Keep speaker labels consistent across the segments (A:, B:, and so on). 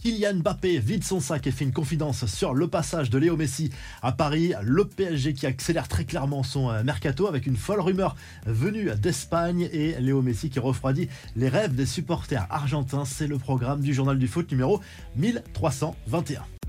A: Kylian Mbappé vide son sac et fait une confidence sur le passage de Léo Messi à Paris. Le PSG qui accélère très clairement son euh, mercato avec une folle rumeur venue d'Espagne et Léo Messi qui refroidit les rêves des supporters argentins. C'est le programme du journal du foot numéro 1321.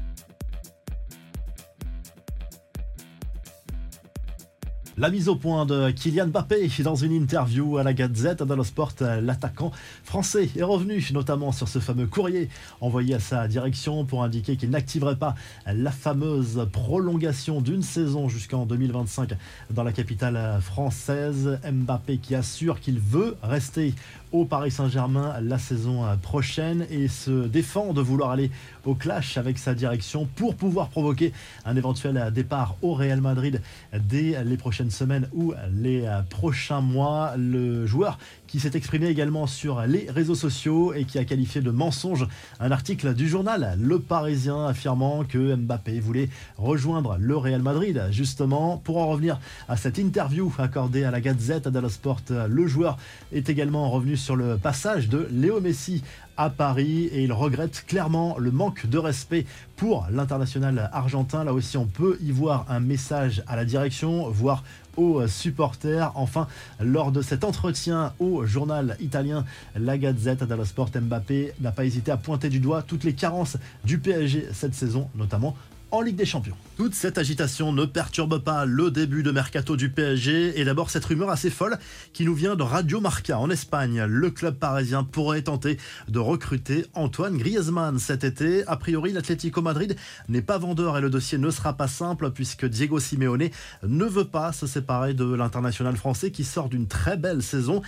A: La mise au point de Kylian Mbappé dans une interview à la Gazette dello Sport, l'attaquant français est revenu notamment sur ce fameux courrier envoyé à sa direction pour indiquer qu'il n'activerait pas la fameuse prolongation d'une saison jusqu'en 2025 dans la capitale française. Mbappé qui assure qu'il veut rester au Paris Saint-Germain la saison prochaine et se défend de vouloir aller au clash avec sa direction pour pouvoir provoquer un éventuel départ au Real Madrid dès les prochaines semaines ou les prochains mois. Le joueur qui s'est exprimé également sur les réseaux sociaux et qui a qualifié de mensonge un article du journal Le Parisien affirmant que Mbappé voulait rejoindre le Real Madrid. Justement, pour en revenir à cette interview accordée à la Gazette dello Sport, le joueur est également revenu sur le passage de Léo Messi à Paris et il regrette clairement le manque de respect pour l'international argentin. Là aussi, on peut y voir un message à la direction, voire aux supporters. Enfin, lors de cet entretien au journal italien La Gazette dello Sport, Mbappé n'a pas hésité à pointer du doigt toutes les carences du PSG cette saison, notamment en Ligue des Champions. Toute cette agitation ne perturbe pas le début de mercato du PSG et d'abord cette rumeur assez folle qui nous vient de Radio Marca en Espagne. Le club parisien pourrait tenter de recruter Antoine Griezmann cet été. A priori, l'Atlético Madrid n'est pas vendeur et le dossier ne sera pas simple puisque Diego Simeone ne veut pas se séparer de l'international français qui sort d'une très belle saison.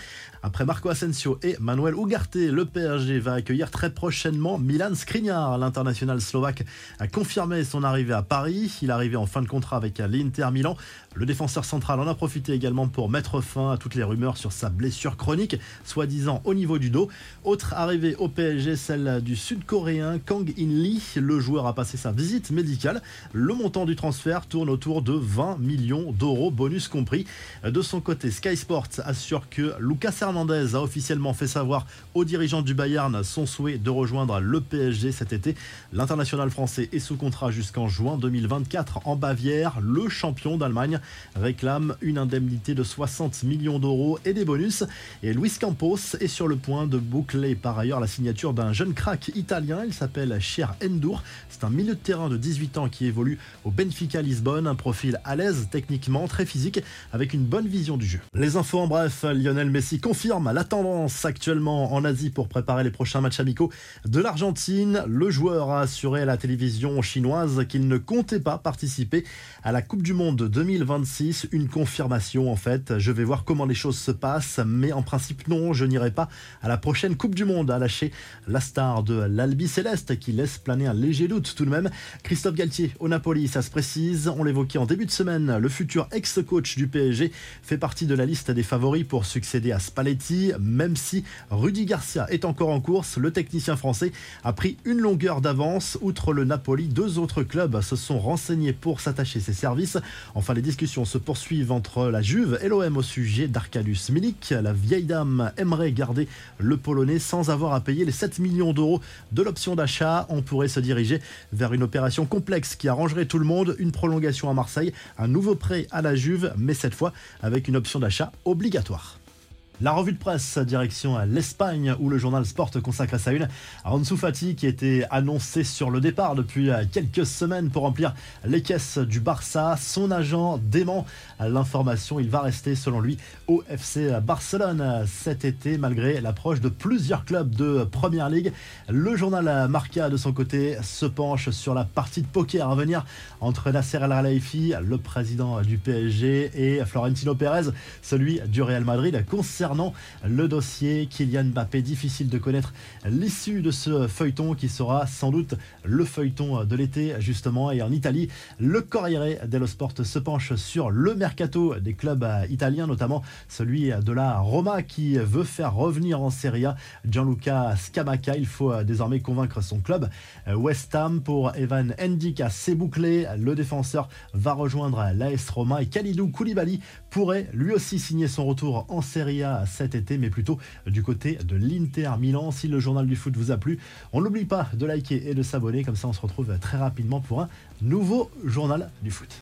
A: Après Marco Asensio et Manuel Ugarte, le PSG va accueillir très prochainement Milan Skriniar. L'international slovaque a confirmé son arrivée arrivé à Paris. Il arrivé en fin de contrat avec l'Inter Milan. Le défenseur central en a profité également pour mettre fin à toutes les rumeurs sur sa blessure chronique, soi-disant au niveau du dos. Autre arrivée au PSG, celle du sud-coréen Kang In Lee. Le joueur a passé sa visite médicale. Le montant du transfert tourne autour de 20 millions d'euros, bonus compris. De son côté, Sky Sports assure que Lucas Hernandez a officiellement fait savoir aux dirigeants du Bayern son souhait de rejoindre le PSG cet été. L'international français est sous contrat jusqu'en en juin 2024 en Bavière. Le champion d'Allemagne réclame une indemnité de 60 millions d'euros et des bonus. Et Luis Campos est sur le point de boucler par ailleurs la signature d'un jeune crack italien. Il s'appelle Cher Endur. C'est un milieu de terrain de 18 ans qui évolue au Benfica Lisbonne. Un profil à l'aise techniquement, très physique, avec une bonne vision du jeu. Les infos en bref, Lionel Messi confirme la tendance actuellement en Asie pour préparer les prochains matchs amicaux de l'Argentine. Le joueur a assuré à la télévision chinoise qu'il ne comptait pas participer à la Coupe du Monde 2026. Une confirmation en fait. Je vais voir comment les choses se passent, mais en principe non, je n'irai pas à la prochaine Coupe du Monde, a lâché la star de l'Albi Céleste qui laisse planer un léger doute tout de même. Christophe Galtier au Napoli, ça se précise. On l'évoquait en début de semaine, le futur ex-coach du PSG fait partie de la liste des favoris pour succéder à Spalletti, même si Rudy Garcia est encore en course. Le technicien français a pris une longueur d'avance. Outre le Napoli, deux autres clubs se sont renseignés pour s'attacher ses services. Enfin, les discussions se poursuivent entre la Juve et l'OM au sujet d'Arcadus Milik. La vieille dame aimerait garder le Polonais sans avoir à payer les 7 millions d'euros de l'option d'achat. On pourrait se diriger vers une opération complexe qui arrangerait tout le monde. Une prolongation à Marseille, un nouveau prêt à la Juve, mais cette fois avec une option d'achat obligatoire. La revue de presse, direction l'Espagne, où le journal Sport consacre sa une à Ansu Fati, qui était annoncé sur le départ depuis quelques semaines pour remplir les caisses du Barça. Son agent dément l'information. Il va rester, selon lui, au FC Barcelone cet été, malgré l'approche de plusieurs clubs de Première Ligue. Le journal Marca, de son côté, se penche sur la partie de poker à venir entre Nasser El Khelaifi, le président du PSG, et Florentino Pérez, celui du Real Madrid, concernant le dossier Kylian Mbappé. Difficile de connaître l'issue de ce feuilleton qui sera sans doute le feuilleton de l'été, justement. Et en Italie, le Corriere dello Sport se penche sur le mercato des clubs italiens, notamment celui de la Roma qui veut faire revenir en Serie A Gianluca Scamacca. Il faut désormais convaincre son club. West Ham pour Evan Ndika, c'est bouclé. Le défenseur va rejoindre l'AS Roma et Khalidou Koulibaly pourrait lui aussi signer son retour en Serie A cet été, mais plutôt du côté de l'Inter Milan. Si le journal du foot vous a plu, on n'oublie pas de liker et de s'abonner, comme ça on se retrouve très rapidement pour un nouveau journal du foot.